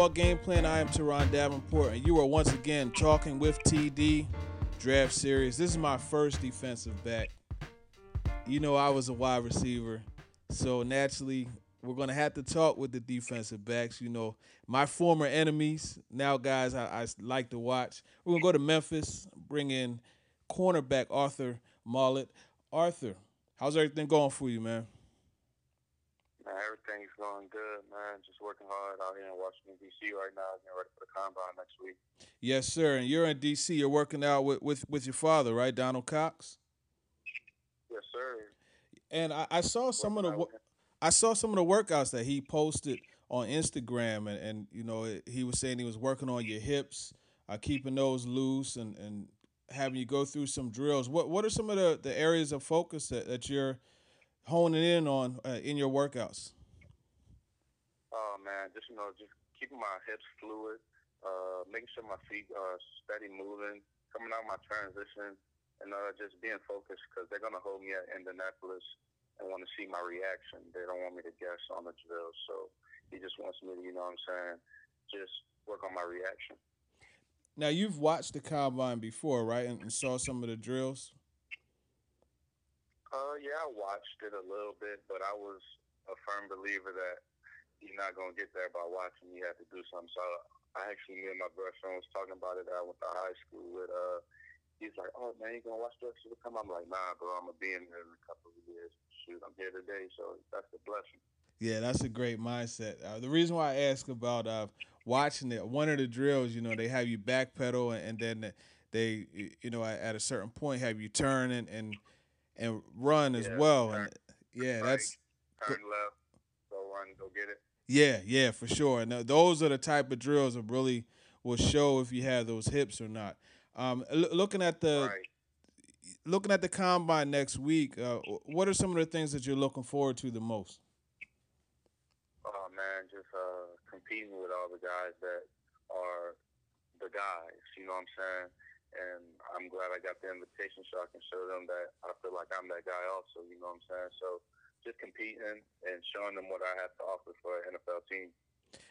Football Game Plan. I am Teron Davenport, and you are once again talking with TD Draft Series. This is my first defensive back. You know, I was a wide receiver, so naturally, we're going to have to talk with the defensive backs. You know, my former enemies, now guys I, I like to watch. We're going to go to Memphis, bring in cornerback Arthur Maulet. Arthur, how's everything going for you, man? Everything's going good, man. Just working hard out here in Washington D.C. right now, getting ready for the combine next week. Yes, sir. And you're in D.C. You're working out with with, with your father, right, Donald Cox? Yes, sir. And I, I saw some of the I saw some of the workouts that he posted on Instagram, and, and you know he was saying he was working on your hips, uh, keeping those loose, and, and having you go through some drills. What what are some of the, the areas of focus that, that you're honing in on uh, in your workouts? Man, just you know, just keeping my hips fluid, uh, making sure my feet are steady moving, coming out my transition, and uh, just being focused because they're gonna hold me at Indianapolis and want to see my reaction. They don't want me to guess on the drill, so he just wants me to, you know what I'm saying, just work on my reaction. Now you've watched the combine before, right, and, and saw some of the drills. Uh, yeah, I watched it a little bit, but I was a firm believer that you're not gonna get there by watching. You have to do something. So I actually, me and my best friend was talking about it. I went to high school with. Uh, he's like, "Oh man, you gonna watch the rest come?" I'm like, "Nah, bro. I'm gonna be in here in a couple of years. Shoot, I'm here today, so that's a blessing." Yeah, that's a great mindset. Uh, the reason why I ask about uh, watching it, one of the drills, you know, they have you backpedal and, and then they, you know, at, a certain point have you turn and and, and run as well. Turn, and yeah, right, that's turn left, go run, go get it. Yeah, yeah, for sure. And those are the type of drills that really will show if you have those hips or not. Um, l- looking at the right. looking at the combine next week, uh, what are some of the things that you're looking forward to the most? Oh man, just uh, competing with all the guys that are the guys. You know what I'm saying? And I'm glad I got the invitation so I can show them that I feel like I'm that guy also. You know what I'm saying? So just competing and showing them what I have to offer for an NFL team.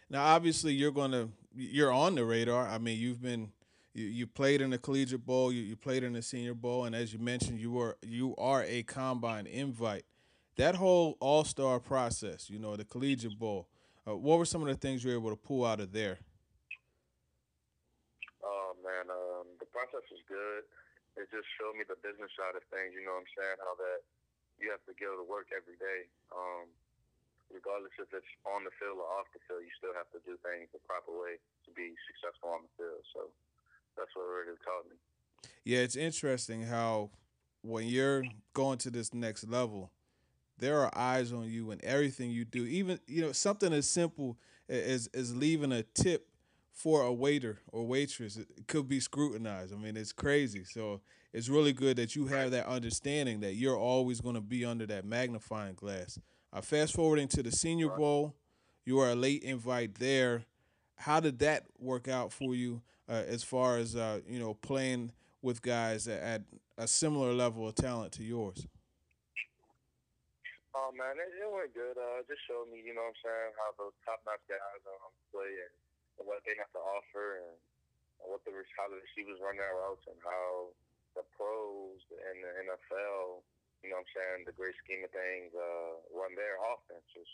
Now, obviously, you're going to you're on the radar. I mean, you've been you, you played in the collegiate bowl, you, you played in the senior bowl, and as you mentioned, you were you are a combine invite. That whole all star process, you know, the collegiate bowl. Uh, what were some of the things you were able to pull out of there? Oh man, um, the process was good. It just showed me the business side of things. You know what I'm saying? How that you have to go to work every day. Um, regardless if it's on the field or off the field, you still have to do things the proper way to be successful on the field. So that's what really taught me. Yeah, it's interesting how when you're going to this next level, there are eyes on you and everything you do. Even you know something as simple as as leaving a tip for a waiter or waitress it could be scrutinized. I mean, it's crazy. So it's really good that you have that understanding that you're always going to be under that magnifying glass. Uh, fast forwarding to the Senior Bowl, you are a late invite there. How did that work out for you uh, as far as uh, you know playing with guys at a similar level of talent to yours? Oh man, it, it went good. Uh, it just showed me, you know what I'm saying, how those top notch guys um, play and, and what they have to offer and, and what the how the receivers run their routes and how the pros and the NFL, you know what I'm saying, the great scheme of things, uh, run their offenses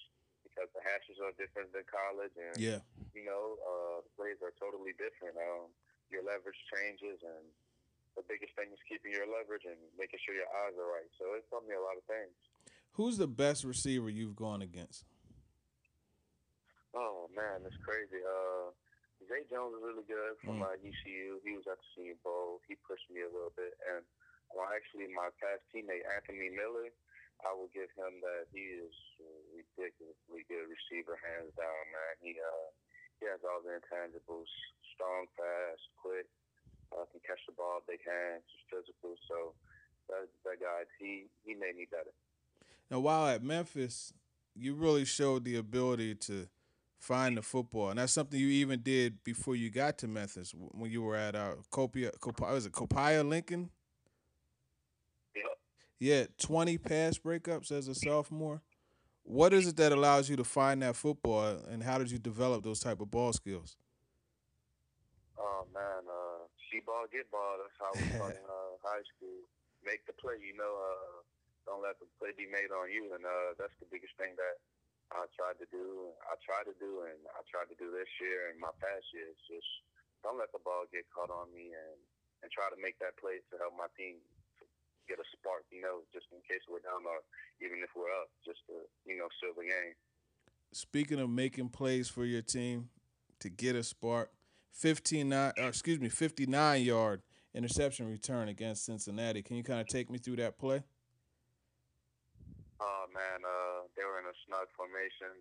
because the hashes are different than college and yeah. you know, uh, the plays are totally different. Um, your leverage changes and the biggest thing is keeping your leverage and making sure your eyes are right. So it taught me a lot of things. Who's the best receiver you've gone against? Oh man, it's crazy. Uh, Zay Jones is really good from Mm. uh, ECU. He was at the Senior Bowl. He pushed me a little bit, and well, actually, my past teammate Anthony Miller, I will give him that he is ridiculously good receiver, hands down, man. He uh, he has all the intangibles: strong, fast, quick, uh, can catch the ball, big hands, physical. So that that guy, he he made me better. And while at Memphis, you really showed the ability to find the football, and that's something you even did before you got to Memphis when you were at uh, Copiah, Copiah was it Copiah Lincoln? Yeah, twenty pass breakups as a sophomore. What is it that allows you to find that football, and how did you develop those type of ball skills? Oh man, uh, see ball, get ball. That's how we taught in uh, high school. Make the play, you know. Uh, don't let the play be made on you, and uh, that's the biggest thing that I tried to do. I tried to do, and I tried to do this year and my past years. Just don't let the ball get caught on me, and and try to make that play to help my team get a spark. You know, just in case we're down or even if we're up, just to you know seal the game. Speaking of making plays for your team to get a spark, 15 nine, or excuse me, 59 yard interception return against Cincinnati. Can you kind of take me through that play? Oh man, uh, they were in a snug formation.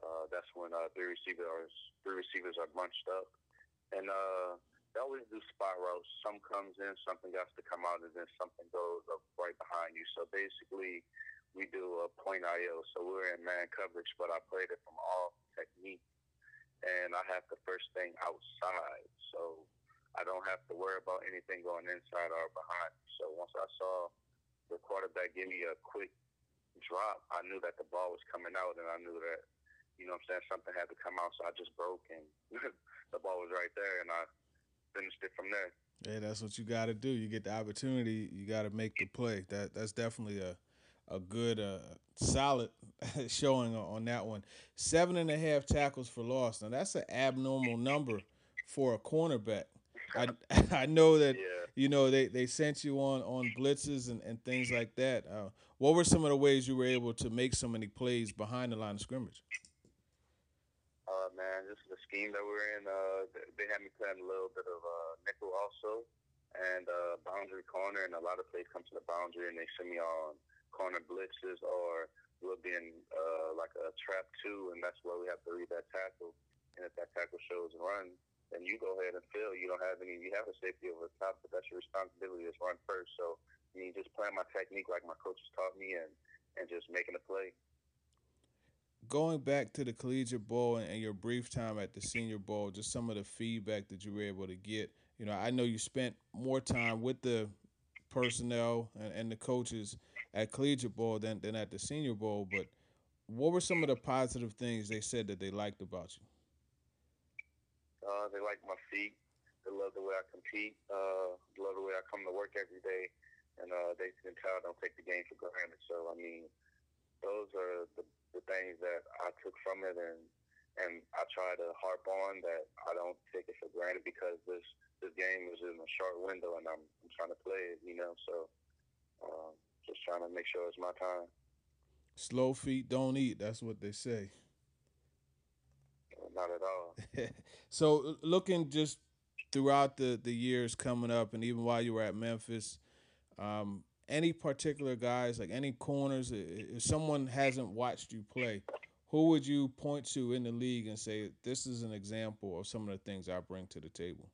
Uh, that's when uh, three receivers three receivers are bunched up, and uh, they always do routes. Some comes in, something has to come out, and then something goes up right behind you. So basically, we do a point IO. So we're in man coverage, but I played it from all technique, and I have the first thing outside. So I don't have to worry about anything going inside or behind. So once I saw the quarterback give me a quick drop, I knew that the ball was coming out, and I knew that, you know what I'm saying, something had to come out, so I just broke, and the ball was right there, and I finished it from there. Hey, that's what you got to do. You get the opportunity, you got to make the play. That That's definitely a a good, uh, solid showing on that one. Seven and a half tackles for loss. Now, that's an abnormal number for a cornerback. I I know that Yeah. you know they, they sent you on on blitzes and, and things like that. Uh, what were some of the ways you were able to make so many plays behind the line of scrimmage? Man, is the scheme that we're in. Uh, they had me playing a little bit of uh, nickel also, and uh, boundary corner, and a lot of plays come to the boundary, and they send me on corner blitzes, or we'll be in uh, like a trap two, and that's where we have to read that tackle. And if that tackle shows run, then you go ahead and fill. You don't have any. You have a safety over the top, but that's your responsibility is run first. So mean, just playing my technique like my coaches taught me, and and just making a play. Going back to the collegiate bowl and, and your brief time at the senior bowl, just some of the feedback that you were able to get. You know, I know you spent more time with the personnel and, and the coaches at collegiate bowl than, than at the senior bowl, but what were some of the positive things they said that they liked about you? Uh, they like my feet. They love the way I compete. Uh, love the way I come to work every day, and uh, they can tell I don't take the game for granted. So I mean, those are the, the things that I took from it, and and I try to harp on that I don't take it for granted because this this game is in a short window, and I'm, I'm trying to play it. You know, so um, just trying to make sure it's my time. Slow feet don't eat. That's what they say. Not at all. so looking just throughout the the years coming up, and even while you were at Memphis, um, any particular guys like any corners? If someone hasn't watched you play, who would you point to in the league and say this is an example of some of the things I bring to the table?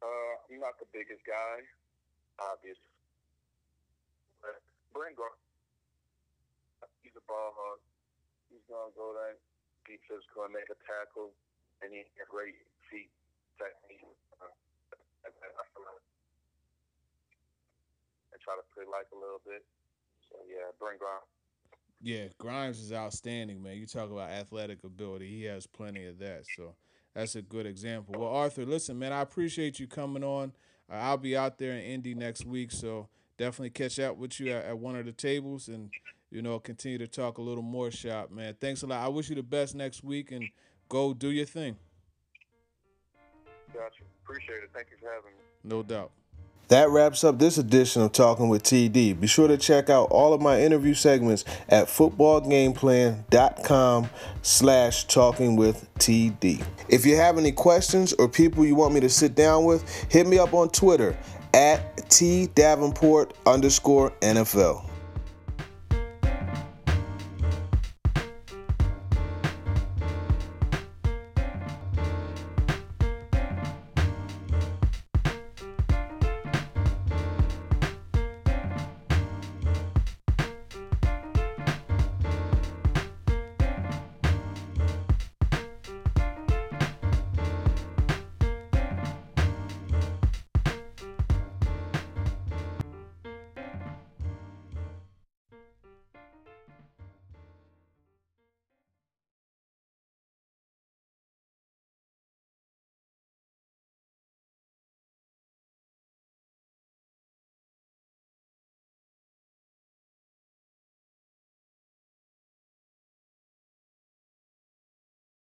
Uh, I'm not the biggest guy, obviously. But Brent he's a ball hawk. He's gonna go there, be physical, and make a tackle, and he has great feet technique. Uh, and, and I feel like and try to play like a little bit. So yeah, Brent Grimes. Yeah, Grimes is outstanding, man. You talk about athletic ability; he has plenty of that. So that's a good example. Well, Arthur, listen, man, I appreciate you coming on. Uh, I'll be out there in Indy next week, so definitely catch up with you at, at one of the tables and you know continue to talk a little more shop, man. Thanks a lot. I wish you the best next week and go do your thing. Gotcha. Appreciate it. Thank you for having me. No doubt. That wraps up this edition of Talking with TD. Be sure to check out all of my interview segments at footballgameplan.com slash talking with TD. If you have any questions or people you want me to sit down with, hit me up on Twitter at T Davenport underscore NFL.